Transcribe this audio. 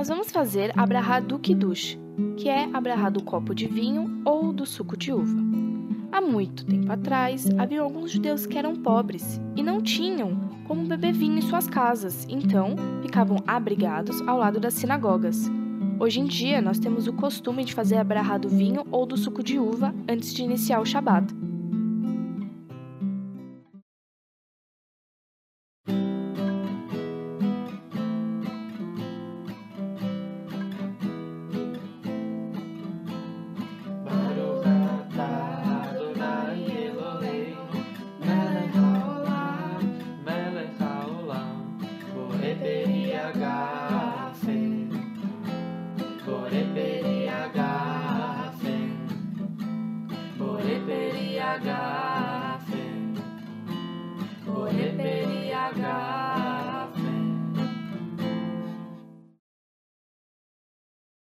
nós vamos fazer a brahá do que é a brahá do copo de vinho ou do suco de uva. Há muito tempo atrás, havia alguns judeus que eram pobres e não tinham como beber vinho em suas casas, então ficavam abrigados ao lado das sinagogas. Hoje em dia, nós temos o costume de fazer a brahá do vinho ou do suco de uva antes de iniciar o Shabat. Poreperiagase, poreperiagase.